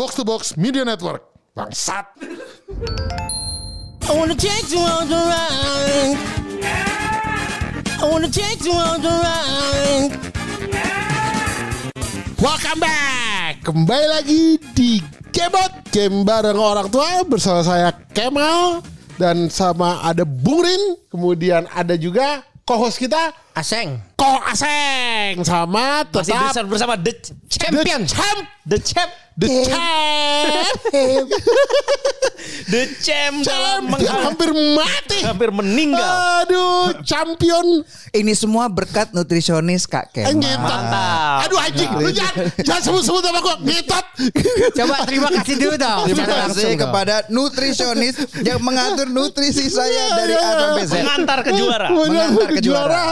Box to Box Media Network. Bangsat. I wanna take you on the ride. I wanna take you on the ride. Welcome back. Kembali lagi di Gamebot. Game bareng orang tua bersama saya Kemal dan sama ada Bung Rin. Kemudian ada juga co-host kita Aseng. Ko Aseng sama Masih tetap bersama, bersama The Champion. The Champ. The Champ. The Champ. The Champ Champ. Hampir mati. hampir meninggal. Aduh, champion Ini semua berkat nutrisionis Kak Kemal. ngetot. Mantap. Aduh anjing, lu jangan jangan sebut-sebut sama gua ngetot. Coba terima kasih dulu dong. Terima kasih dong. kepada nutrisionis yang mengatur nutrisi saya dari A sampai Z. Mengantar ke juara. Mengantar ke juara.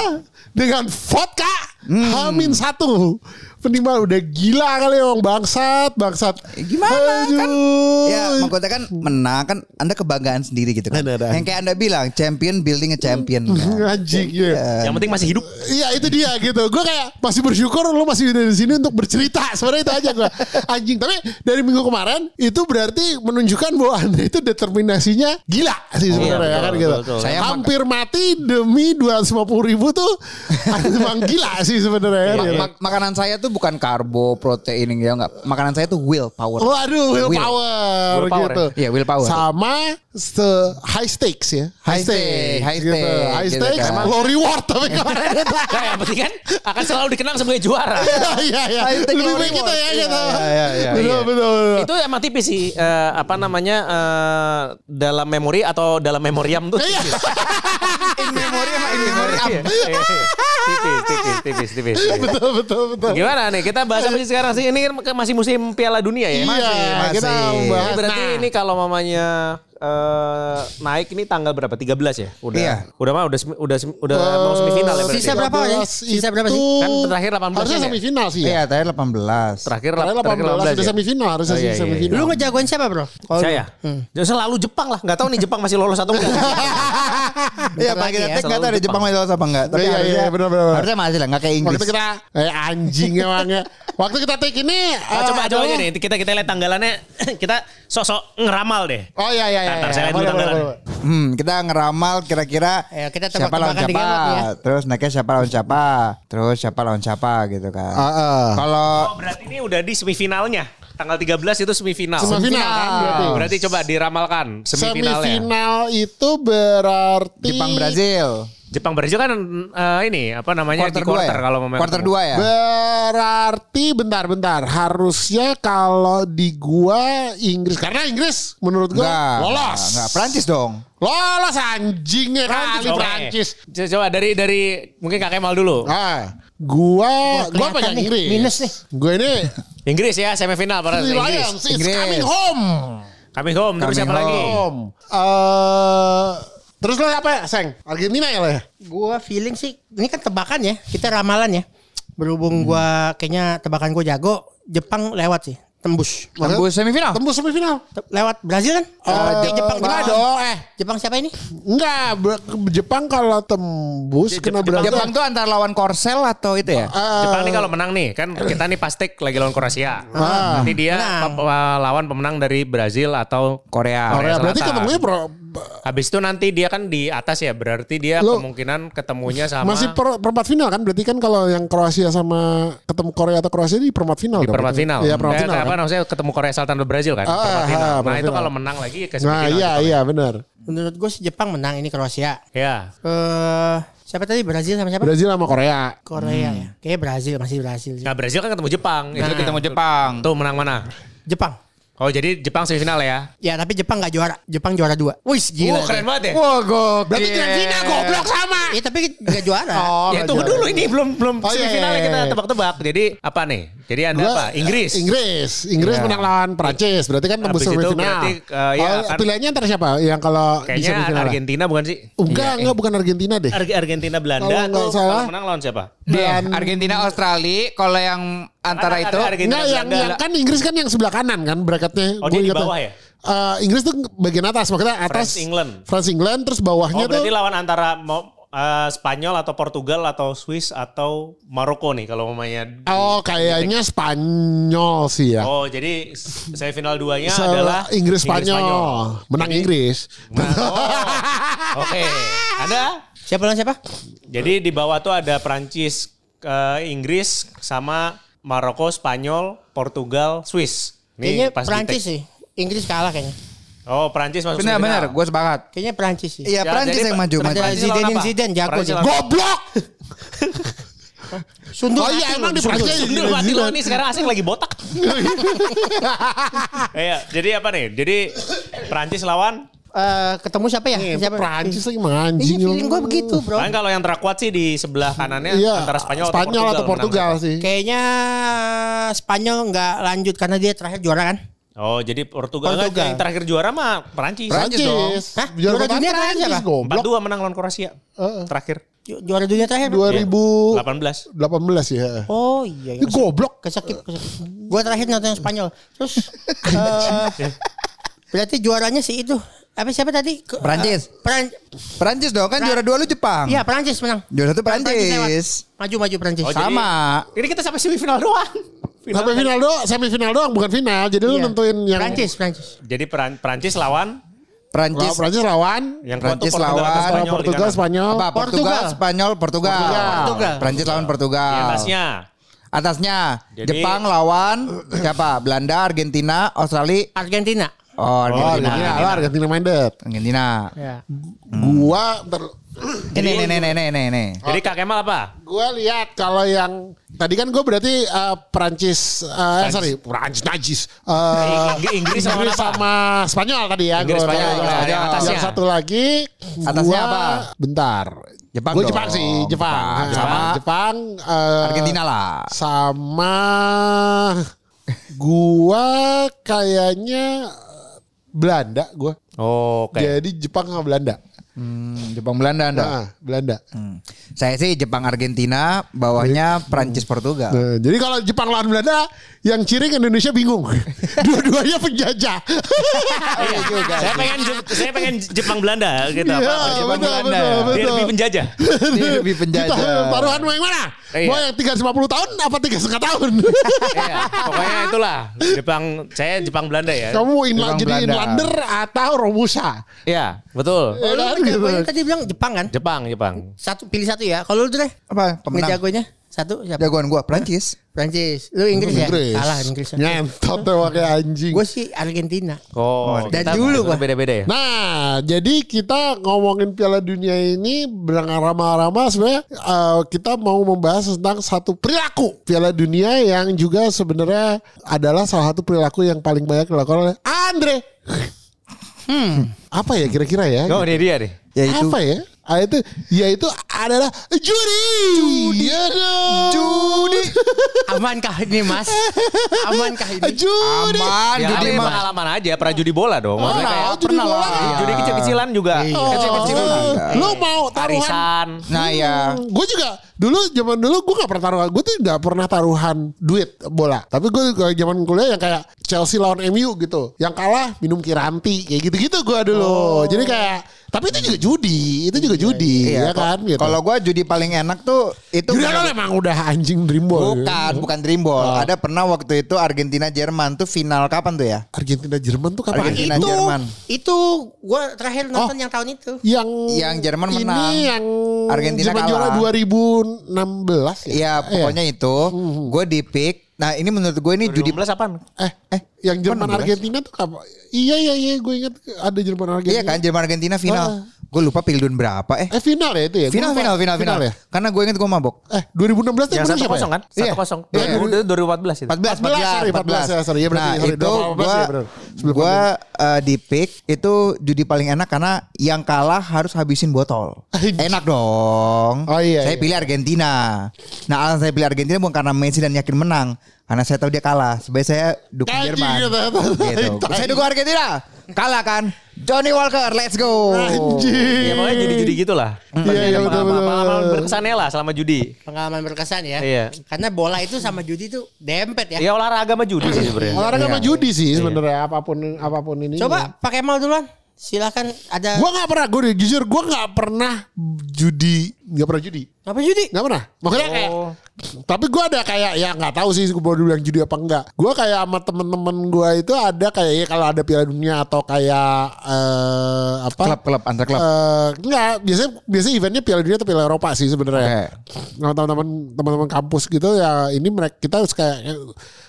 dengan vodka Hamin satu. Penima udah gila kali emang bangsat, bangsat. Eh, Gimana kan? Aduh. Ya maksudnya kan menang kan Anda kebanggaan sendiri gitu kan. Ada, ada. Yang kayak Anda bilang champion building a champion. kan. Anjing ya. Yang penting masih hidup. Iya itu dia gitu. Gue kayak masih bersyukur lo masih ada di sini untuk bercerita. Sebenarnya itu aja gue anjing. Tapi dari minggu kemarin itu berarti menunjukkan bahwa anda itu determinasinya gila sih sebenarnya Iya, ya kan betul, gitu. betul. Saya hampir mati demi 250 ribu tuh emang gila sih sebenarnya. Ma- kan, gitu. ma- makanan saya tuh bukan karbo, protein ya enggak. Makanan saya tuh willpower. Waduh, willpower Willpower gitu. ya? Iya, willpower. Sama se high stakes ya. High stake, high gitu. stake, High gitu stakes, kan. low reward tapi kemarin. Nah, yang penting kan akan selalu dikenang sebagai juara. Iya, iya, iya. High Lebih baik kita ya gitu. Iya, iya, iya, Betul, iya. betul, betul. Itu emang tipis sih eh, apa namanya eh, dalam memori atau dalam memoriam tuh. Iya. In memory sama in memory. Iya, iya, iya. tipis, tipis, tipis, tipis. betul, betul, betul. Gimana nih kita bahas apa sih sekarang sih? Ini kan masih musim Piala Dunia ya. Iya, masih. kita Ini membahas. berarti Nah, ini kalau mamanya eh, naik ini tanggal berapa? 13 ya? Udah. Iya. Udah mah udah semi- udah semi- udah mau semifinal ya berarti. Sisa berapa ya? 13 Sisa berapa sih? Kan terakhir 18 Harusnya ya? semifinal sih ya. Iya, tadi 18. Terakhir Terakhir terakhir 18 sudah ya? semifinal, harusnya Oh, iya, iya, semifinal. Lu ngejagoin siapa bro? Kalau Saya. Ya, selalu Jepang lah. Nggak tahu nih Jepang masih lolos atau enggak. Iya, kita ya, tek enggak tahu Jepang masih lolos apa enggak. Tapi Iya, iya, harusnya iya, benar, benar. Harusnya masih lah, enggak kayak Inggris. Waktu kita eh anjing emangnya. Waktu kita take ini Oh, eh, coba coba aja adalah- nih kita kita lihat tanggalannya kita sosok ngeramal deh. Oh iya iya Ntar, saya dulu. Hmm, kita ngeramal kira-kira Ya, kita siapa lawan siapa, ya. terus naiknya siapa lawan siapa, terus siapa lawan siapa gitu kan. Ah, ah. Kalau Oh, berarti ini udah di semifinalnya. Tanggal 13 itu semifinal. Semifinal kan berarti. Berarti coba diramalkan semifinalnya. Semifinal itu berarti Jepang Brazil, Jepang Brazil kan eh, ini apa namanya quarter di 2 quarter ya? kalau mau quarter 2 ya? Berarti bentar-bentar harusnya kalau di gua Inggris karena Inggris menurut gua Enggak. lolos. Enggak, Prancis dong. Lolos anjingnya kali Oke. Prancis. Co- Coba dari dari mungkin Kak Kemal dulu. Ah, gua gua kelihatan pegang nih, Inggris. minus nih. Gua ini Inggris ya semifinal pada Inggris. Lions is Inggris. coming home. Kami home terus Coming siapa lagi? Home. Eh terus lo apa ya, Seng? Argentina ya lo ya? Gua feeling sih ini kan tebakan ya, kita ramalan ya. Berhubung gua kayaknya tebakan gua jago, Jepang lewat sih, tembus. Tembus semifinal. Tembus semifinal. Lewat Brazil kan? Eh, Eh, Jepang enggak dong, eh. Jepang siapa ini? Enggak, Jepang kalau tembus kena Jepang- berarti Jepang tuh antara lawan Korsel atau itu ya? Eh, Jepang nih kalau menang nih kan kita nih pastik lagi lawan Kroasia. Ah. Nanti dia Menang. lawan pemenang dari Brazil atau Korea. Korea berarti Selatan. ketemunya pro, Habis itu nanti dia kan di atas ya, berarti dia Lo- kemungkinan ketemunya sama masih per, perempat final kan? Berarti kan kalau yang Kroasia sama ketemu Korea atau Kroasia di perempat final di perempat final. Iya, perempat Eh, final. apa kan? maksudnya ketemu Korea Selatan atau Brazil kan? Ah, perempat ah, final. ah, Nah, itu kalau menang lagi ke Nah, semifinal. iya gitu. iya benar. Menurut gue sih Jepang menang ini Kroasia. Ya. Eh siapa tadi Brazil sama siapa? Brazil sama Korea. Korea ya. Kayaknya Brazil masih Brazil sih. Nah, Brazil kan ketemu Jepang. Itu Itu ketemu Jepang. Tuh menang mana? Jepang. Oh, jadi Jepang semifinal ya. Ya tapi Jepang nggak juara. Jepang juara dua. Wih Oh, gila. keren banget ya. Wah, gokil. Berarti grand final goblok sama. Iya tapi nggak juara. Oh, ya tunggu dulu ini belum belum Oh, iya, semifinalnya iya, kita iya. tebak-tebak. Jadi apa nih? Jadi Anda Gua, apa? Inggris. eh, Inggris. Inggris Iya. menang lawan Prancis. Berarti kan tembus Habis itu semifinal. berarti, eh, ya, Oh, kan- pilihannya antara siapa? Yang kalau di semifinal. Argentina bukan sih? Enggak, enggak bukan Argentina deh. Arge- Argentina Belanda Kalau nggak salah. kalau menang lawan siapa? Dan Argentina Australia kalau yang antara Ada- itu ada Enggak yang, yang kan Inggris kan yang sebelah kanan kan bracketnya. Oh, Gua dia di bawah ya? Eh, Inggris tuh bagian atas maksudnya atas France, England. France England terus Oh bawahnya tuh berarti lawan antara mau eh, Spanyol atau Portugal atau Swiss atau Maroko nih kalau mamanya. Oh kayaknya Spanyol sih ya. Oh, jadi saya final duanya Se- adalah Inggris Spanyol. Menang Jadi- Inggris. Oh, Oke, ada. Siapa lawan siapa? Jadi di bawah tuh ada Prancis, eh, Inggris sama Maroko, Spanyol, Portugal, Swiss. Kayaknya pas di Prancis sih. Inggris kalah kayaknya. Oh, Prancis masuk Benar benar, gue sepakat. Kayaknya Prancis sih. Iya, Ya, Prancis yang maju, Zidane? Zidane, jago Goblok. Sundul Oh iya emang di sundul. Prancis Sundul mati lo nih sekarang asing lagi botak. Iya, jadi apa nih? Jadi Prancis lawan Eh, ketemu siapa ya? Eh, siapa? Prancis lagi Iya, manjing. feeling gue begitu, bro. Kan kalau yang terkuat sih di sebelah kanannya Iya, antara Spanyol, Spanyol atau Portugal menang. sih. Kayaknya Spanyol nggak lanjut karena dia terakhir juara kan? Oh, jadi Portugal, Portugal. Enggak, yang terakhir juara mah Prancis. Prancis dong. Hah? Juara Juara dunia terakhir siapa? 4-2 menang lawan Kroasia. Heeh. Terakhir Ju- Juara dunia terakhir. 2018 18. ya. Oh iya. Ini goblok. Kesekip, kesekip. Gue terakhir nonton yang Spanyol. Terus eh berarti juaranya sih itu. Apa siapa tadi? Ke- eh, Pran Prancis dong kan Pra- juara dua lu Jepang. Iya Prancis menang. Juara satu lewat. Prancis. Maju maju Prancis. Oh, jadi- Sama. Ini kita sampai semifinal doang. Sampai final doang, semifinal doang bukan final. Jadi lu Iya. nentuin yang Prancis Prancis. Jadi Peran- Prancis lawan Prancis. Lawan Prancis lawan yang kuat tuh Prancis Portugal atau lawan Spanyol di Portugal, kanan. Spanyol. Apa? Portugal, Portugal. Spanyol, Portugal. Portugal. Prancis lawan Portugal. Di atasnya. Atasnya Jadi- Jepang lawan siapa? Belanda, Argentina, Australia. Argentina. Oh, Oh, Argentina. Argentina, Argentina minded. Argentina. Ya. Gua ter, Ini nih nih nih nih nih nih. Jadi Kak Kemal apa? gua lihat kalau yang tadi kan gue berarti eh, Prancis, eh, Prancis. sorry Prancis najis. Eh, Ing- Inggris sama apa? sama Spanyol tadi ya. Inggris, Gua- Spanyol, yang- ya, yang atasnya. Yang satu lagi. Atasnya gua- apa? Bentar. Jepang Gue. Jepang sih, Jepang. Jepang. Nah, Sama? Jepang. eh, Argentina lah. Sama gua kayaknya Belanda gua. Oh, oke. Jadi Jepang sama Belanda. Hmm, Jepang Belanda Anda. Nah, Belanda. Hmm. Saya sih Jepang Argentina, bawahnya Prancis Portugal. Nah, jadi kalau Jepang lawan Belanda, yang ciring Indonesia bingung. Dua-duanya penjajah. Iya juga. Saya pengen saya pengen Jepang Belanda gitu Iya, apa? betul, Jepang Belanda. betul, Dia betul. lebih penjajah. Dia lebih Kita penjajah. taruhan mau yang mana? Iya. Mau yang 350 tahun apa 3,5 tahun? Iya, pokoknya itulah Jepang saya Jepang Belanda ya. Kamu inla, jadi Belanda. inlander atau Romusa? Iya, betul. Ya kan, gitu. tadi bilang Jepang kan? Jepang, Jepang. Satu pilih satu ya. Kalau lu deh. Apa? Pemenang. Jagonya satu siapa? Jagoan gua Prancis. Prancis. Lu Inggris, ya? Inggris. Kalah Inggris. Ngentot tuh pakai anjing. Gue sih Argentina. Oh, Dan kita dulu, Pak. beda-beda ya. Nah, jadi kita ngomongin Piala Dunia ini beramah-ramah sebenarnya eh, kita mau membahas tentang satu perilaku Piala Dunia yang juga sebenarnya adalah salah satu perilaku yang paling banyak dilakukan oleh Andre. Hmm, apa ya kira-kira ya? Oh, ini dia deh. Yaitu apa ya? Ah, itu yaitu adalah judi. Judi. Judi. Amankah ini mas? Amankah ini? Judi. aman Ya, judi judi mah. pengalaman aja, pernah judi bola dong. Maksudnya Pernah, kayak judi pernah bola. lah. judi kecil-kecilan juga. Kecil-kecilan. Ah, Lu mau taruhan Arisan. Nah ya. gue juga dulu zaman dulu gue gak pernah taruhan gue tuh gak pernah taruhan duit bola tapi gue zaman kuliah yang kayak Chelsea lawan MU gitu yang kalah minum kiranti kayak gitu-gitu gue dulu jadi kayak tapi itu juga judi itu juga judi ya Iya, ko- kan gitu Kalau gua judi paling enak tuh itu Judi kan emang udah anjing dream ball bukan, bukan dream ball. Ada pernah waktu itu Argentina Jerman tuh final kapan tuh ya? Argentina Jerman tuh kapan Argentina. itu Jerman. itu gue terakhir nonton yang tahun itu. yang Yang Jerman ini menang. yang Argentina juara kalah. 2016 ya Iya, pokoknya itu gue di pick. Nah ini menurut gue ini judi 2016 apaan? eh eh yang Jerman 16? Argentina tuh kapan iya iya iya gue ingat ada Jerman Argentina Iya kan Jerman Argentina final. Gue lupa pildun berapa eh. Eh final ya itu ya? Final lupa. final final final. ya? Karena gue inget gue mabok. Eh 2016 tuh Yang satu siapa kosong ya? kan? Satu Iya. kosong. Iya. 2014 itu. 14, 14, sorry, 14, ya, sorry. Iya, berarti, nah sorry, itu 2014 gue ya, gue eh, di pick itu judi paling enak karena yang kalah harus habisin botol. Enak dong. Oh, iya, Saya iya. pilih Argentina. Nah alasan saya pilih Argentina bukan karena Messi dan yakin menang. Karena saya tahu dia kalah. Sebaiknya saya dukung Jerman. gitu. gitu. Saya dukung Argentina. Kalah kan. Johnny Walker, let's go. Anjing. Ya pokoknya judi-judi gitu lah. Iya, iya, betul, betul. Pengalaman berkesannya lah selama judi. Pengalaman berkesan ya. Iya. Karena bola itu sama judi itu dempet ya. Ya olahraga mah judi sih sebenarnya. Olahraga Iya. mah judi sih sebenarnya apa pun apa pun ini. Coba pakai mal duluan. Silakan ada Gua nggak pernah, gue jujur gue nggak pernah judi, nggak pernah judi, apa judi? nggak pernah. Makanya kayak, Oh. tapi gue ada kayak ya nggak tahu sih gue baru bilang judi apa enggak. Gue kayak sama temen-temen gue itu ada kayak ya kalau ada Piala Dunia atau kayak eh, apa? Klub-klub, antar klub. Eh, enggak, biasanya biasanya eventnya Piala Dunia atau Piala Eropa sih sebenarnya. Nah, teman-teman teman-teman kampus gitu ya ini mereka kita harus kayak ya,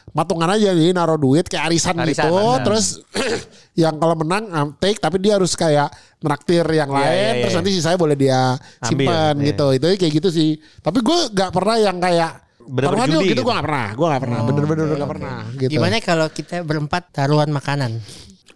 patungan aja nih naruh duit kayak arisan, Arisan, gitu. Terus yang kalau menang um, take tapi dia harus kayak menraktir yang Iya, lain iya, terus iya. nanti sisanya boleh dia simpan Ambil, iya. gitu. Itu kayak gitu sih. Tapi gue nggak pernah yang kayak Bener-bener judi gitu, gitu. gue gak pernah. Gue gak pernah. Bener-bener gak pernah. Gitu. Gimana kalau kita berempat taruhan makanan?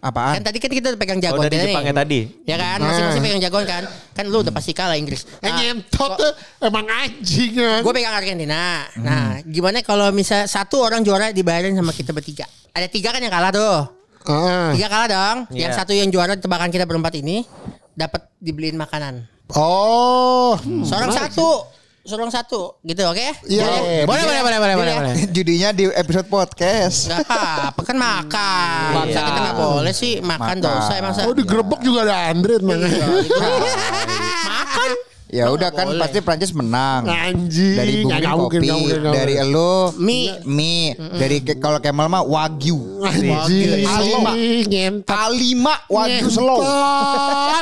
Apaan? Kan tadi kan kita udah pegang Oh, jagoan dari nih. Jepangnya tadi. Ya kan, masing-masing pegang jagoan kan. Kan lu udah pasti kalah Inggris. Eh, ngentot tuh emang anjing kan. Gue pegang Argentina. Nah, gimana kalau misal satu orang juara dibayarin sama kita bertiga? Ada tiga kan yang kalah tuh. Ah. Tiga kalah dong. Yang Iya. satu yang juara tebakan kita berempat ini dapat dibeliin makanan. Oh. Seorang satu. Seorang satu. Gitu oke? Iya. Jadi- Boleh, boleh, boleh, boleh, boleh, ya, boleh. Judinya di episode podcast. Gak apa-apa kan makan. Masa kita gak boleh sih makan, Makan. dosa emang sa- Oh digerebek juga ada Andre man. Ya udah kan pasti Prancis menang. Anjing. Dari Bung mungkin, kopi, nggak mungkin, nggak dari mungkin. elo Mie. mie, dari ke- kalau Kemal mah wagyu. Anjing. Alima. Alima wagyu slow.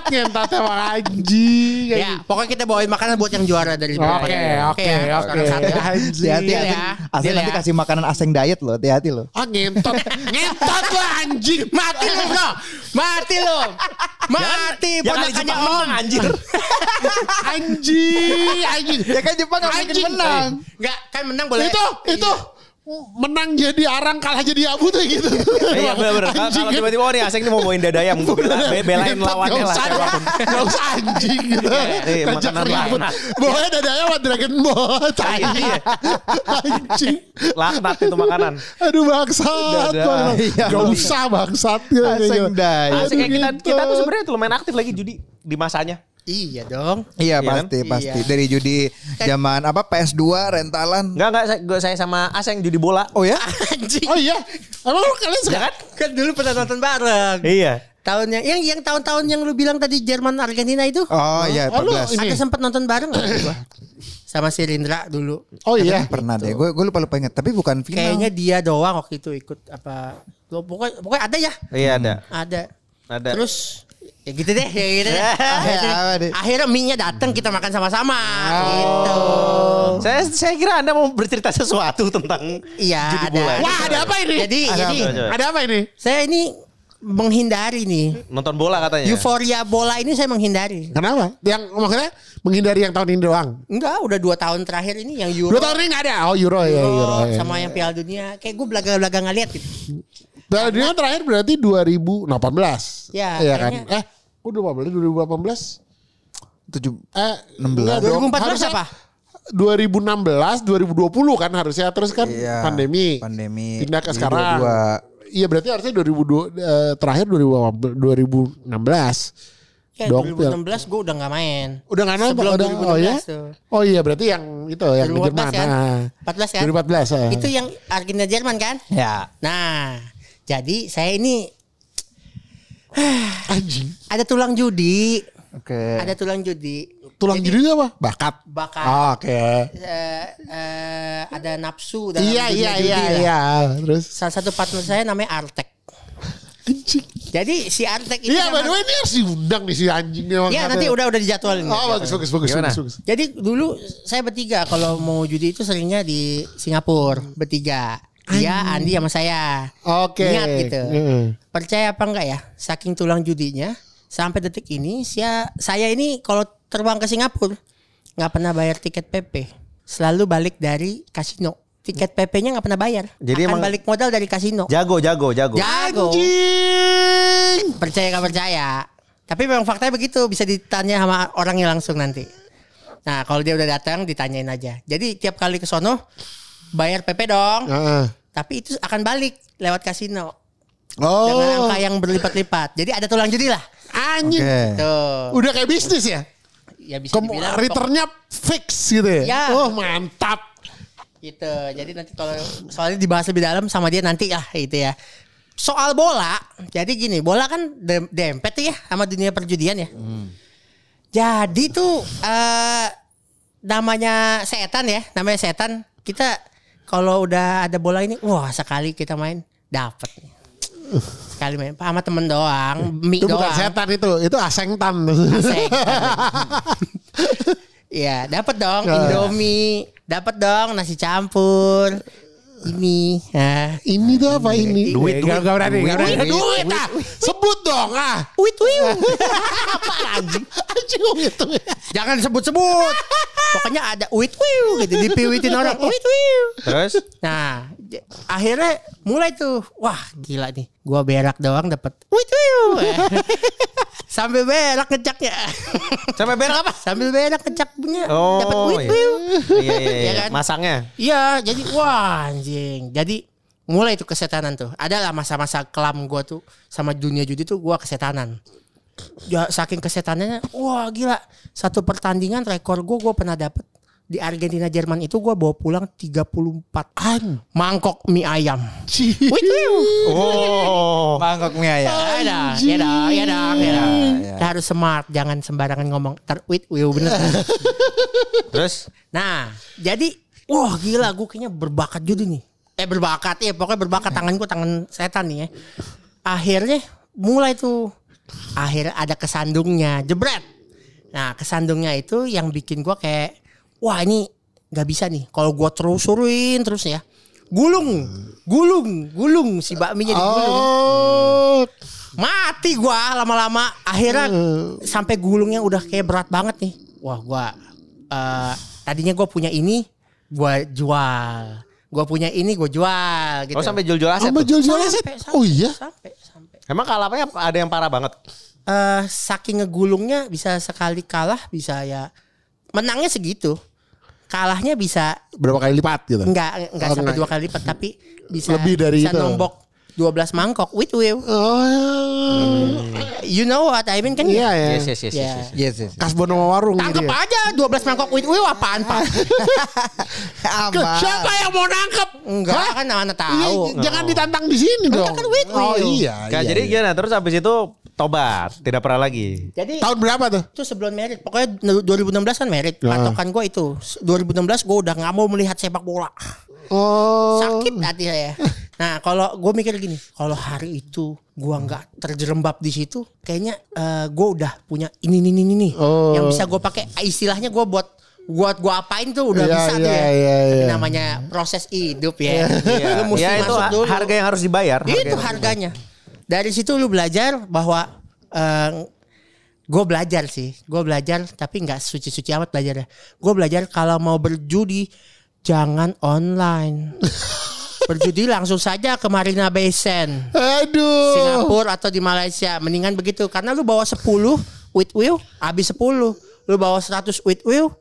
Ngentot. Emang anjing. Ya, pokoknya kita bawain makanan buat yang juara dari Oke, oke, ya. oke. Hati-hati ya. Deal nanti ya. kasih makanan Aseng diet loh, hati-hati loh. Ah ngentot. ngentot lah anjing. Mati bro Mati lu Mati ponakannya om anjir. Anjing. Anjing. Ya kan Jepang nggak mungkin Anjing. menang. Enggak kan menang boleh Itu, itu. Menang jadi arang kalah jadi abu tuh gitu. Iya bener-bener. Kalau Anjing kalau tiba-tiba oh nih Aseng ini mau bawain dada ayam. Be- belain lawannya nggak lah. usah, siapa pun. Gak usah anjing gitu. Iya, Ngajak makanan ribut. Bawahnya dadanya sama Dragon Ball. Tai. Iya. Anjing. Laknat itu makanan. Aduh bangsat. Dada. Bang. Iya. Gak usah bangsat. gitu. Aseng kayak kita kita tuh sebenarnya tuh lumayan aktif lagi judi di masanya. Iya dong Iya Iya kan? pasti pasti Iya. dari judi zaman apa PS2 rentalan. Enggak enggak saya, gua- saya sama Aseng judi bola. Oh ya? Anjing Oh iya. Emang lu kalian suka? kan? Kan dulu pernah nonton bareng Iya. Tahunnya Yang yang tahun-tahun yang lu bilang tadi Jerman Argentina itu Oh iya Oh, lu 14. ini. Ada sempat nonton bareng gak gua? Sama si Rindra dulu Oh iya. Pernah deh. Gue gue lupa lupa inget. Tapi bukan final. Kayaknya dia doang waktu itu ikut apa Pokoknya, pokoknya ada ya Iya ada. Ada Ada. Terus ya gitu deh, ya gitu deh. akhirnya, deh? akhirnya mie-nya datang kita makan sama-sama gitu. Saya saya kira Anda mau bercerita sesuatu tentang Iya, judi ada. bola. Wah ada apa ini? Jadi Ada jadi apa, coba? Ada apa ini? saya ini menghindari nih. Nonton bola katanya. Euforia bola ini saya menghindari. Kenapa? Yang maksudnya menghindari yang tahun ini doang. Enggak, udah dua tahun terakhir ini yang Euro. Dua tahun ini nggak ada. Oh Euro ya Euro, Euro. ya. sama yang Piala Dunia. Kayak gue belaga-belaga ngeliat gitu. Piala Dunia terakhir berarti 2018. Ya, Iya kan? Eh, kok 2018? 2018? tujuh Eh, 16. enggak dong. 2014 Harusnya apa? 2016, 2020 kan harusnya terus kan Iya, pandemi. pandemi. Pindah ke sekarang. 22. Iya berarti harusnya 2002 eh, terakhir 2018 2016. Ya, Dong, 2016 gue udah nggak main. Udah nggak nonton Sebelum udah, 2016 oh ya? tuh. Oh iya berarti yang itu yang di 2014 Jerman. kan? Nah. 14 kan? 2014 ya. Itu yang Argentina Jerman kan? Ya. Nah, jadi saya ini anjing. ada tulang judi, Oke. ada tulang judi. Tulang Jadi, judi apa? Bakat. Bakat. Oh, Oke. eh, eh, ada nafsu dalam Iya dunia iya judi iya lah. iya. Terus Salah satu partner saya namanya Artek. anjing. Jadi si Artek itu Iya, by the way ini harus diundang nih si anjing nih. emang Ya nanti udah udah dijadwalin. Oh, bagus bagus bagus bagus bagus. Jadi dulu saya bertiga kalau mau judi itu seringnya di Singapura bertiga. Dia, Andi sama saya. Oke. Niat gitu. Heeh. Percaya apa enggak ya? Saking tulang judinya sampai detik ini saya saya ini kalau terbang ke Singapura nggak pernah bayar tiket PP. Selalu balik dari kasino. Tiket PP-nya nggak pernah bayar. Jadi Akan emang- balik modal dari kasino. Jago jago jago. Jago. Anjing. Percaya nggak percaya. Tapi memang faktanya begitu bisa ditanya sama orangnya langsung nanti. Nah kalau dia udah datang ditanyain aja. Jadi tiap kali ke sono bayar PP dong. Heeh. Tapi itu akan balik lewat kasino. Oh. Dengan angka yang berlipat-lipat. Jadi ada tulang judi lah. Anjing. Oke. Tuh. Udah kayak bisnis ya? Ya bisa Kem- dibilang returnnya fix gitu ya? Ya. Oh mantap. gitu. Jadi nanti kalau soalnya dibahas lebih dalam sama dia nanti lah gitu ya. soal bola, jadi gini, bola kan dem- dempet ya sama dunia perjudian ya. Jadi tuh eh namanya setan ya, namanya setan. Kita kalau udah ada bola ini, wah sekali kita main dapat. Sekali main sama temen doang, mie Itu bukan doang. setan itu, itu asengtan. Asik. Iya, dapat dong Indomie, dapat dong nasi campur. Ini, nah, ini tuh apa ini? Duit, Gak, duit. gak berani, gak berani. Duit, Duit, ah. Sebut dong ah. wit wiu. Apa anjing? Anjing gitu. Jangan sebut-sebut. Pokoknya ada wit wiu gitu dipiwitin orang. Wit wiu. Terus Nah, akhirnya mulai tuh, wah gila nih, gua berak doang dapat wit wiu. Sambil berak ngecaknya. sampai berak apa? Sambil berak ngecak punya Oh, dapat wit iya. wiu. Iya iya Iya iya. kan? Masangnya. Iya, jadi wah anjing. Jadi mulai tuh kesetanan tuh. Adalah masa-masa kelam gua tuh sama dunia judi tuh gua kesetanan. Ya saking kesetanannya, wah gila. Satu pertandingan rekor gua gua pernah dapet di Argentina Jerman itu gua bawa pulang 34 An. mangkok mie ayam. Wih. Oh. Mangkok mie ayam. Ya dong, ya dong, ya dong, ya dong. Ya, ya. Harus smart, jangan sembarangan ngomong. Ter, wait, wiu bener. Terus Nah, jadi wah gila gue kayaknya berbakat judi nih. Eh berbakat ya, pokoknya berbakat tangan gue tangan setan nih ya. Akhirnya mulai tuh akhirnya ada kesandungnya, jebret. Nah, kesandungnya itu yang bikin gue kayak wah ini nggak bisa nih kalau gue terusurin terus ya. Gulung, gulung, gulung si bakminya digulung. Oh. Mati gua lama-lama akhirnya sampai gulungnya udah kayak berat banget nih. Wah, gua eh, tadinya gua punya ini gua jual. Gua punya ini gua jual gitu. Oh sampai jual-jual aset. Sama tuh? jual-jual aset. Sampai, sampai, Oh iya. Sampai sampai. Emang kalapnya ada yang parah banget. Eh saking ngegulungnya bisa sekali kalah bisa ya menangnya segitu. Kalahnya bisa Berapa kali lipat gitu? enggak enggak Oh, sampai enggak. dua kali lipat tapi bisa Lebih dari bisa itu. nombok 12 mangkok with will. Oh. You know what I mean kan? Iya ya. Yes yes yes. Ya. yes, yes. Yes, yes. Kasbon sama warung Tangkep gitu ya. aja 12 mangkok with will apaan Pak? Siapa yang mau nangkep? Enggak Hah? kan mana Iya, tahu. Jangan ditantang di sini dong. kan with Oh will. iya. Nah, iya, jadi iya. gimana? Terus habis itu tobat, tidak pernah lagi. Jadi tahun berapa tuh? itu sebelum merit. Pokoknya 2016 kan merit. Patokan gue itu 2016 gue udah nggak mau melihat sepak bola. Oh. Sakit hati saya. Nah kalau gue mikir gini, kalau hari itu gue nggak terjerembab di situ, kayaknya gue udah punya ini ini ini ini Oh. yang bisa gue pakai. Istilahnya gue buat buat gue apain tuh udah Iya, bisa tuh iya, ya. iya, Tapi iya. namanya proses hidup ya. Iya, Lu mesti ya itu masuk dulu. harga yang harus dibayar. harga Itu harganya. Dari situ lu belajar bahwa gue belajar sih, gue belajar tapi nggak suci-suci amat belajarnya. Gue belajar kalau mau berjudi jangan online. berjudi langsung saja ke Marina Bay Sands, Aduh. Singapura atau di Malaysia. Mendingan begitu karena lu bawa 10 with will habis 10. Lu bawa 100 with will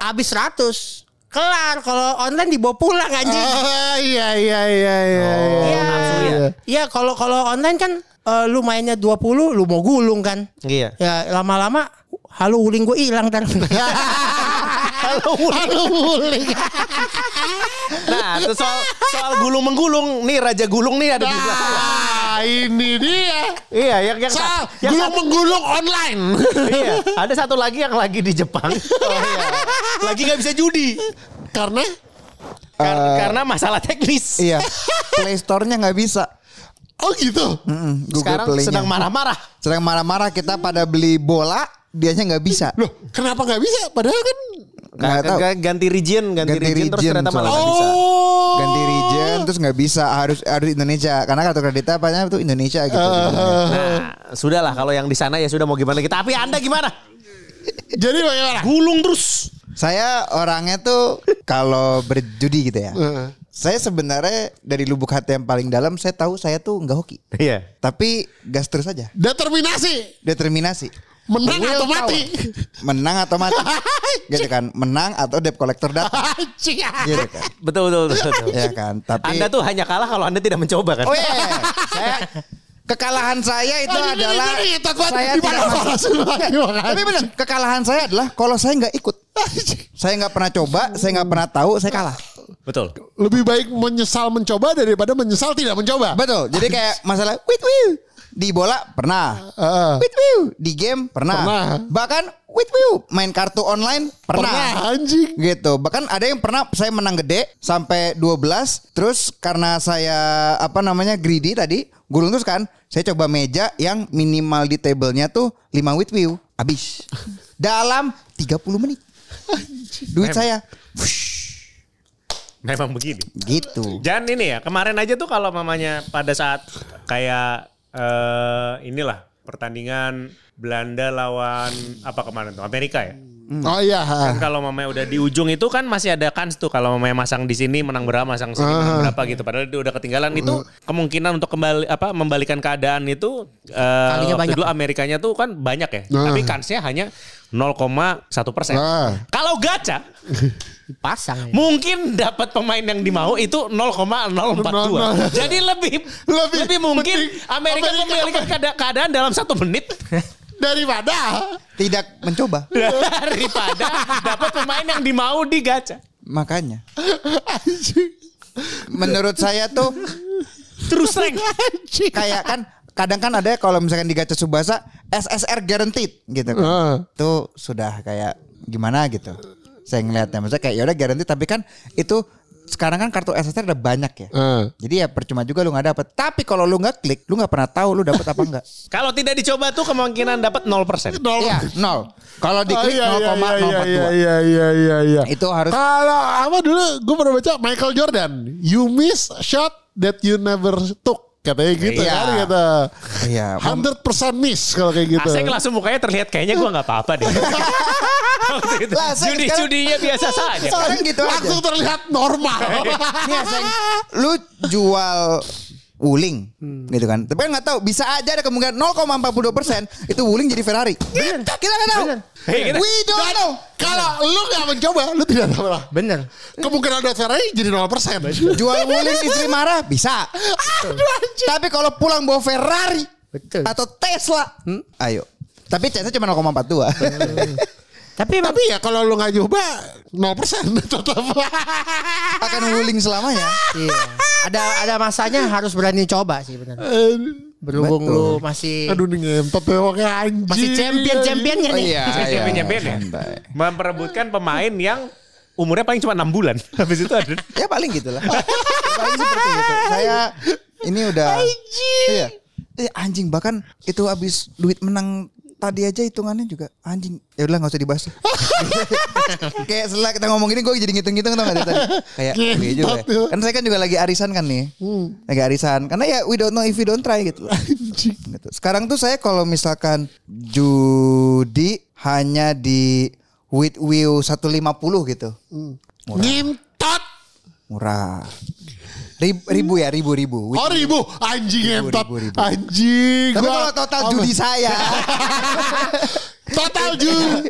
habis 100. Kelar kalau online dibawa pulang anjing. Ah, iya iya iya iya. Iya. nafsu ya? Iya, kalau kalau online kan eh, lu mainnya 20, lu mau gulung kan. Iya. Ya lama-lama halo uling gue hilang ntar. halo uling. Nah, itu soal soal gulung menggulung nih Raja Gulung nih ada di belakang. Ah, ini dia. Iya, yang yang, Sal, yang gulung menggulung online. iya, ada satu lagi yang lagi di Jepang. Oh iya. Lagi nggak bisa judi. Karena Kar- karena masalah teknis. Iya. Play Store-nya nggak bisa. oh gitu. Mm-mm, Google Sekarang Play-nya. sedang marah-marah. Sedang marah-marah kita pada beli bola, dianya nggak bisa. Loh, kenapa nggak bisa? Padahal kan Nggak Ga- tahu. ga- ganti region, ganti, Ganti region, terus region, ternyata malah nggak bisa. Oh. Ganti region terus nggak bisa harus harus Indonesia karena kartu kreditnya apanya itu Indonesia gitu. Nah, sudahlah kalau yang di sana ya sudah mau gimana kita. Tapi Anda gimana? Jadi bagaimana? Gulung terus. Saya orangnya tuh kalau berjudi gitu ya. Heeh. Saya sebenarnya dari lubuk hati yang paling dalam saya tahu saya tuh nggak hoki. Iya. Tapi gas terus aja. Determinasi. Determinasi. Menang Will atau mati. Menang atau mati. gitu kan. Menang atau debt collector datang. Gitu kan. Betul betul betul. betul. Ya kan. Tapi Anda tuh hanya kalah kalau Anda tidak mencoba kan? Oh iya. saya kekalahan saya itu Oh, ini, adalah ini, ini, Tat. saya tidak masuk. Tapi benar, kekalahan saya adalah kalau saya nggak ikut. Saya nggak pernah coba, saya nggak pernah tahu, saya kalah. Betul. Lebih baik menyesal mencoba daripada menyesal tidak mencoba. Betul. Jadi kayak masalah wit wiu di bola pernah. Heeh. Wit wiu di game pernah. Pernah. Bahkan wit wiu main kartu online pernah. Pernah anjing. Gitu. Bahkan ada yang pernah saya menang gede sampai 12 terus karena saya apa namanya greedy tadi gulung terus kan saya coba meja yang minimal di tablenya tuh 5 wit wiu habis dalam 30 menit. Duit saya Memang begini. gitu. Jangan ini ya, kemarin aja tuh kalau mamanya pada saat kayak eh inilah pertandingan Belanda lawan apa kemarin tuh Amerika ya. Oh iya. Kan kalau mamanya udah di ujung itu kan masih ada kans tuh kalau mamanya masang di sini menang berapa, masang sini menang berapa gitu. Padahal dia udah ketinggalan itu kemungkinan untuk kembali apa membalikan keadaan itu eh Kalinya waktu banyak. dulu Amerikanya tuh kan banyak ya. Nah. Tapi kansnya hanya 0,1 persen. Nah. Kalau gacha Pasang. ya. mungkin dapat pemain yang dimau itu 0,042. Jadi lebih lebih, Lebih mungkin Amerika, Amerika membalikan keada- keadaan dalam satu menit Daripada Tidak mencoba. daripada dapat pemain yang dimau di gacha. Makanya menurut saya tuh Terus rank. kayak kan kadang kan ada kalau misalkan di gacha Subasa SSR guaranteed gitu kan. Ah. Itu sudah kayak gimana gitu. Saya ngeliatnya maksudnya kayak ya udah guaranteed tapi kan itu sekarang kan kartu SSR ada banyak ya. Ah. Jadi ya percuma juga lu nggak dapet. Tapi kalau lu nggak klik, lu nggak pernah tahu lu dapet apa enggak. Kalau tidak dicoba tuh kemungkinan dapat 0%. Nol. Iya, nol. Kalau Oh, diklik iya, iya, 0,042. iya, iya, iya, iya, iya. Itu harus Kalau apa dulu gue pernah baca Michael Jordan, you miss shot that you never took. Katanya gitu Iya. kan kata. Iya. 100% miss kalau kayak gitu. Aseng langsung mukanya terlihat kayaknya gua nggak apa-apa deh. Waktu itu. Lah, saya sekarang- Judi-judinya biasa saja. Sekarang gitu aja. Langsung terlihat normal. Nih Aseng, lu jual wuling gitu kan. Tapi kan nggak tahu bisa aja ada kemungkinan 0,42 persen itu wuling jadi Ferrari. Kita nggak tahu. We don't Dan know. kalau lu gak mencoba, lu tidak tahu lah. Bener. Kemungkinan dapat Ferrari jadi 0%. Jual wuling istri marah bisa. Tapi kalau pulang bawa Ferrari Betul. atau Tesla, ayo. Tapi chance cuma 0,42. Tapi emang Tapi ya kalau lu gak coba 0% tetap. Akan wuling selamanya. iya. Ada ada masanya harus berani coba sih bener. Berhubung Betul. lu masih Aduh nih ngentot ya anjing. masih champion-championnya Oh nih. iya, Saya iya. champion-champion ya. Memperebutkan pemain yang umurnya paling cuma 6 bulan. Habis itu ada Ya paling gitulah. paling seperti itu. Saya ini udah anjing. Iya. Eh, anjing bahkan itu habis duit menang tadi aja hitungannya juga anjing. Ya udah nggak usah dibahas. Kayak setelah kita ngomong ini gue jadi ngitung-ngitung tau gak dari tadi. Kayak iya juga. ya. Kan saya kan juga lagi arisan kan nih. Lagi arisan. Karena ya we don't know if we don't try gitu. gitu. Sekarang tuh saya kalau misalkan judi hanya di with view 150 gitu. Ngentot. Murah. Ribu, ribu ya, ribu ribu. Oh ribu Anjing Ribu, ngentot ribu, ribu. Anjing Tapi Gua- kalau total judi saya Total judi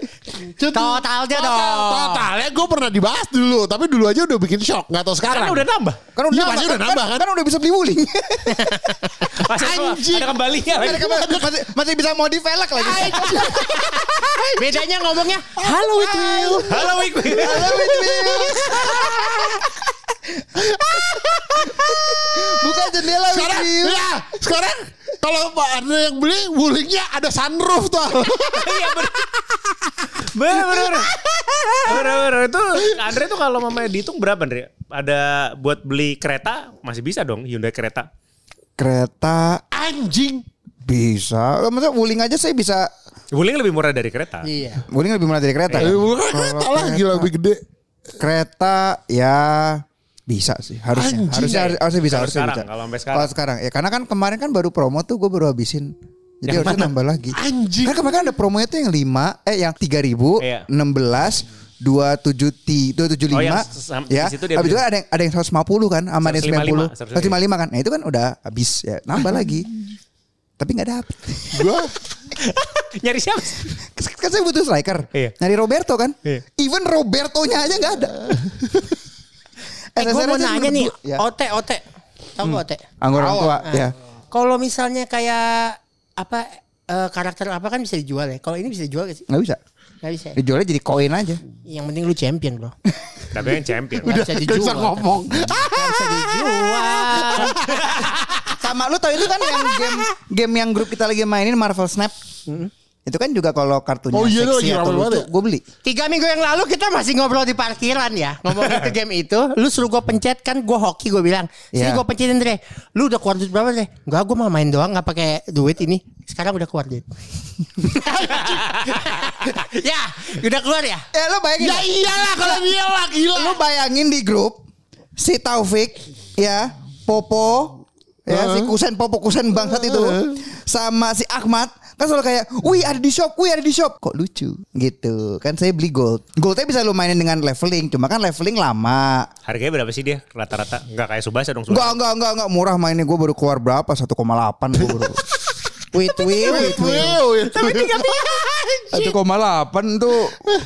Totalnya dong. Totalnya gue pernah dibahas dulu Tapi dulu aja udah bikin shock Gak tau sekarang kan udah nambah. kan udah Iya, nambah, pasti udah nambah kan? kan udah bisa beli wuling. Anjing. ada kembalinya lagi. masih, masih bisa modif velg lagi. Bedanya ngomongnya halo you. Halo Wik. Halo, Win. Buka jendela Sekarang ya, Sekarang Kalau ada yang beli Wulingnya ada sunroof tuh Iya bener. Bener bener. bener. Bener bener. Itu Andre tuh kalau mamanya dihitung berapa Andre? Ada buat beli kereta masih bisa dong Hyundai kereta. Kereta Anjing bisa. Maksudnya wuling aja saya bisa. Wuling lebih murah dari kereta. Iya. Wuling lebih murah dari kereta. Eh, kan? bukan kereta lah Gila lebih gede Kereta ya bisa sih harusnya Anjing. harusnya harus- harusnya bisa harusnya sekarang, bisa kalau sampai sekarang. kalau sekarang ya karena kan kemarin kan baru promo tuh gue baru habisin jadi Yang harusnya mana? nambah lagi Anjing. kan kemarin kan ada promonya tuh yang 5 eh yang 3000 Iya. 16 27 ti 275 Oh, yang sam- ya. di situ dia Habis itu bilang. kan ada yang ada yang 150 kan sama ada yang 90. 155, 155 kan. Nah, itu kan udah habis ya. Nambah lagi. Tapi nggak dapet. Gue Nyari siapa? kan saya butuh striker. Iya. Nyari Roberto kan. Iya. Even Roberto-nya aja nggak ada. Eh, gue mau nanya nih, ya. OT, OT. Tahu nggak OT? Anggur orang tua, Ah. ya. Kalau misalnya kayak apa eh, karakter apa kan bisa dijual ya? Kalau ini bisa dijual gak sih? Nggak bisa. Nggak bisa. Dijualnya jadi koin aja. Yang penting lu champion bro. Tapi yang champion. Nggak bisa Gak dijual. bisa ngomong. Nggak bisa dijual. Sama lu tau itu kan yang game game yang grup kita lagi mainin Marvel Snap. Itu kan juga kalau kartunya Oh iya, seksi lagi atau rame banget lucu, gue beli. Tiga minggu yang lalu kita masih ngobrol di parkiran ya Ngomongin ke game itu. Lu suruh gue pencet kan gue hoki gue bilang. Sini Iya. gue pencetin Dre Lu udah keluar duit berapa Dre Enggak gue mau main doang gak pakai duit ini. Sekarang udah keluar duit. Ya udah keluar ya? Ya lu bayangin. Ya iyalah kalau dia lah gila. Lu bayangin di grup si Taufik ya, Popo ya si Kusen Popo Kusen bangsat itu sama si Ahmad kan selalu kayak, wih ada di shop, wih ada di shop, kok lucu? Gitu. Kan saya beli gold, goldnya bisa lu mainin dengan leveling, cuma kan leveling lama, Harganya berapa sih dia? Rata-rata? Enggak kayak Subasa dong. enggak Subasa. enggak enggak enggak murah mainnya. Gue baru keluar berapa? 1,8 gue baru, wait wait wait wait, Tapi tiga 1,8 tuh.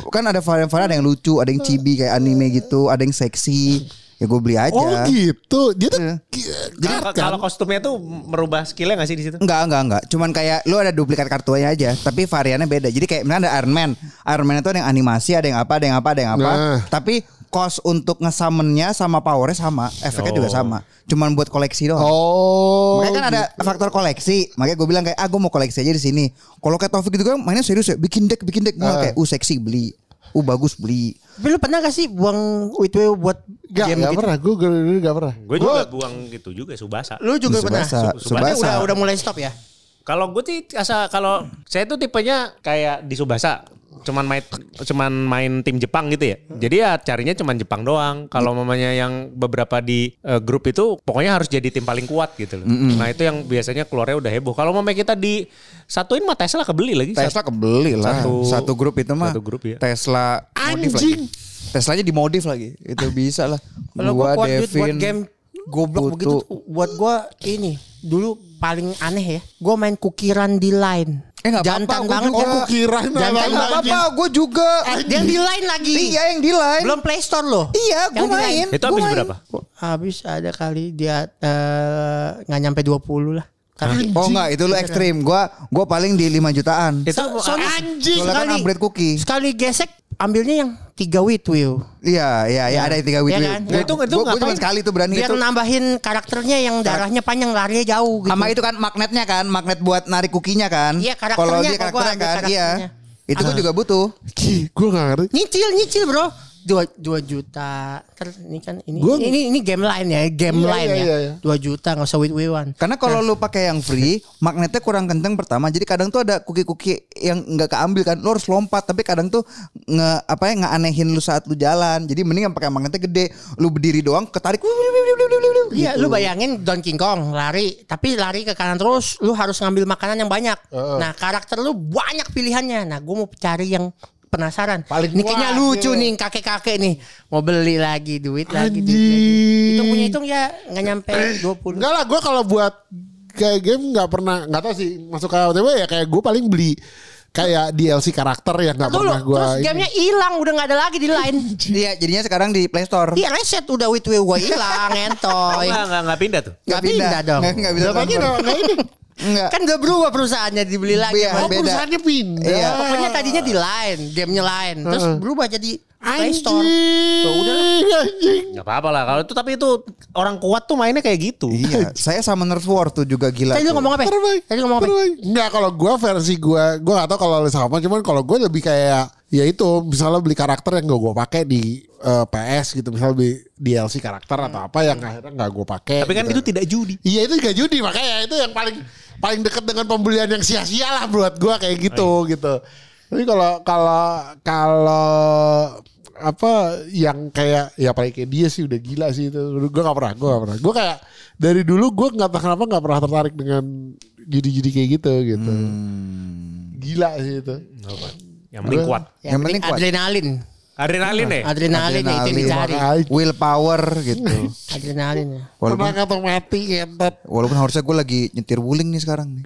Kan ada varian-varian ada yang lucu, ada yang chibi kayak anime gitu, ada yang seksi, ya gue beli aja. Oh gitu. Dia tuh Iya. Kalau- Kalau kostumnya tuh merubah skillnya gak sih di situ? Enggak, enggak, enggak. Cuman kayak lu ada duplikat kartunya aja, tapi variannya beda. Jadi kayak misalnya ada Iron Man. Iron Man itu ada yang animasi, ada yang apa, ada yang apa, ada yang apa. Nah. Tapi cost untuk ngesamennya sama powernya sama, efeknya juga sama. Cuman buat koleksi doang. Oh. Makanya kan ada faktor koleksi. Makanya gue bilang kayak ah gue mau koleksi aja di sini. Kalau kayak Taufik gitu kan mainnya serius ya, bikin deck, bikin deck. Gue Ah. kayak uh seksi beli. Uh bagus beli. Tapi lu pernah gak sih buang Witway buat Gak, game gak gitu? pernah. Gue gue gak pernah. Gue juga buang gitu juga Subasa. Lu juga pernah? Subasa, Su- Tapi Subasa. udah, udah mulai stop ya? Kalau gue sih asa kalau saya tuh tipenya kayak di Subasa cuman main cuman main tim Jepang gitu ya. Jadi ya carinya cuman Jepang doang. Kalau mamanya yang beberapa di eh, grup itu pokoknya harus jadi tim paling kuat gitu loh. Nah, itu yang biasanya keluarnya udah heboh. Kalau mamanya kita di satuin mah Tesla kebeli lagi. Tesla kebeli lah. Satu- Satu, grup itu mah. satu grup, ya. Tesla modif Anjing. lagi. Teslanya dimodif lagi. Itu bisa lah. Kalau gua Gua keluar duit buat Devin. game goblok Putu. begitu tuh, buat gua ini dulu paling aneh ya. Gua main kukiran di line. Eh, nggak apa-apa, Jantan gua banget juga. ya. Oh, kukiran Jantan. Enggak banget. apa-apa, gue juga. Yang di line lagi. Iya yang di line. Belum Play Store loh. Iya, gue main. Itu Gua habis main. berapa? Habis ada kali dia eh, nggak nyampe 20 lah. Tapi Oh enggak, itu lu ekstrim. Gua gua paling di 5 jutaan. Itu So- soalnya anjing. Soalnya kan upgrade cookie. Sekali gesek ambilnya yang tiga wit wheel. Iya, iya, iya ada yang tiga Iya wheel. kan? Gua- Itu- itu gua- gua cuma sekali tuh berani Biar itu. nambahin karakternya yang darahnya panjang larinya jauh gitu. Sama itu kan magnetnya kan, magnet buat narik kukinya kan. Iya, karakternya, Kalau dia karakternya kan, iya. Itu gua juga butuh. Gue gak ngerti. Nyicil nyicil bro. Dua, dua juta. Ter, ini kan ini Gua- ini ini game lain ya, game Iya, lain iya, ya. iya, iya. Dua juta nggak usah wit wiwan. Karena kalau lu pakai yang free, magnetnya kurang kenceng pertama. Jadi kadang tuh ada kuki-kuki yang nggak keambil kan. Lu harus lompat, tapi kadang tuh nge apa ya ngeanehin lu saat lu jalan. Jadi mending yang pakai magnetnya gede. Lu berdiri doang ketarik. Iya, Gitu. lu bayangin Don King Kong lari, tapi lari ke kanan terus, lu harus ngambil makanan yang banyak. Nah, karakter lu banyak pilihannya. Nah, gue mau cari yang penasaran. Paling Ini kayaknya lucu iya. nih kakek-kakek nih. Mau beli lagi duit lagi, duit lagi. Anjing. Hitung punya hitung ya nggak nyampe 20. Enggak lah, gue kalau buat kayak game nggak pernah, nggak tahu sih masuk ke OTW ya kayak gue paling beli kayak DLC karakter yang nggak pernah gue. terus gamenya hilang udah nggak ada lagi di line. Iya, jadinya sekarang di Play Store. Iya reset udah wit wit gue hilang entoy. enggak, enggak, enggak pindah tuh. Nggak pindah dong. Nggak, nggak bisa nggak nggak ini. Enggak. Kan udah berubah perusahaannya dibeli lagi. Iya, Oh beda. perusahaannya pindah. Iya. Pokoknya tadinya di line, gamenya line, terus berubah jadi Play Anjing. Store. Tuh, udah Anjing. Enggak apa-apa lah. Kalau itu tapi itu orang kuat tuh mainnya kayak gitu. Iya, saya sama Nerd War tuh juga gila. Tadi lu ngomong apa? Terbaik. Tadi ngomong apa? Terbaik. Enggak kalau gue versi gue, gue gak tau kalau lu sama, cuman kalau gue lebih kayak ya itu misalnya beli karakter yang gak gue pakai di eh, PS gitu, misalnya beli DLC karakter atau apa yang akhirnya nggak gue pakai. Tapi kan gitu. itu tidak judi. Iya itu gak judi makanya itu yang paling paling dekat dengan pembelian yang sia-sia lah buat gua kayak gitu gitu. Tapi kalau kalau kalau apa yang kayak ya paling kayak dia sih udah gila sih itu. Gue gak pernah, gue gak pernah. Gue kayak dari dulu gue nggak tahu kenapa nggak pernah tertarik dengan judi-judi kayak gitu gitu. Gila sih itu. Yang penting kuat. Yang penting kuat. adrenalin. Adrenalin ya? Adrenalin, ya, itu yang dicari. Willpower gitu. Adrenalin. ya. Walaupun Pernah atau mati kentot. walaupun harusnya gue lagi nyetir wuling nih sekarang nih.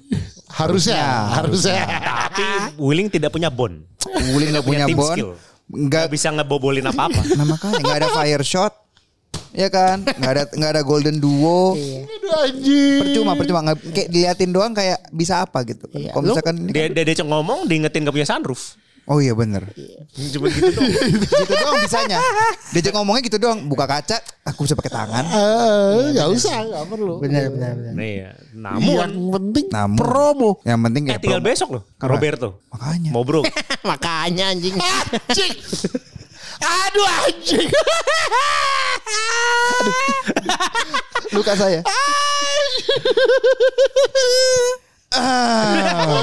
Harusnya, harusnya. Tapi Willing tidak punya bond. Wuling nggak punya team bon. skill. Nggak Gak bisa ngebobolin apa-apa. Nah makanya nggak ada fire shot, ya kan? Nggak ada nggak ada golden duo. Iya. Aduh anjing. Percuma percuma nggak kayak diliatin doang kayak bisa apa gitu. Iya. Kalau misalkan ini Dia dia, dia ngomong diingetin gak punya sunroof. Oh iya bener. Cuma gitu doang. gitu doang bisanya. Diajak ngomongnya gitu doang. Buka kaca, aku bisa pakai tangan. Eh, nggak usah, nggak perlu. Benar benar benar. Nah, iya. Yang Namun penting Namun. promo. Yang penting eh ya tinggal promo. besok loh Roberto. Makanya. Mau bro. Makanya anjing. Anjing. Aduh anjing. Luka saya. Ah.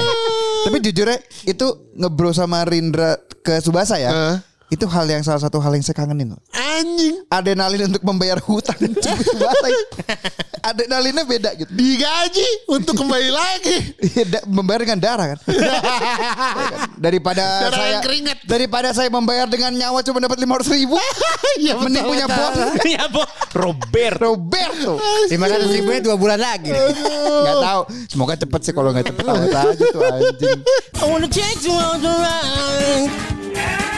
Tapi jujur ya, itu ngebro sama Rindra ke Subasa ya. Eh. Itu hal yang salah satu hal yang saya kangenin loh. Anjing. Adrenalin untuk membayar hutang. Adrenalinnya beda gitu. Digaji untuk kembali lagi. Iya, membayar dengan darah kan. Ya daripada Darah saya yang keringat. daripada saya membayar dengan nyawa cuma dapat lima ratus ribu. Iya, mending punya bos. ya bo. Robert. Roberto. Lima ratus ribunya dua bulan lagi. Nggak tahu. Semoga cepet sih kalau nggak cepet awet aja tuh anjing. I wanna on the ride.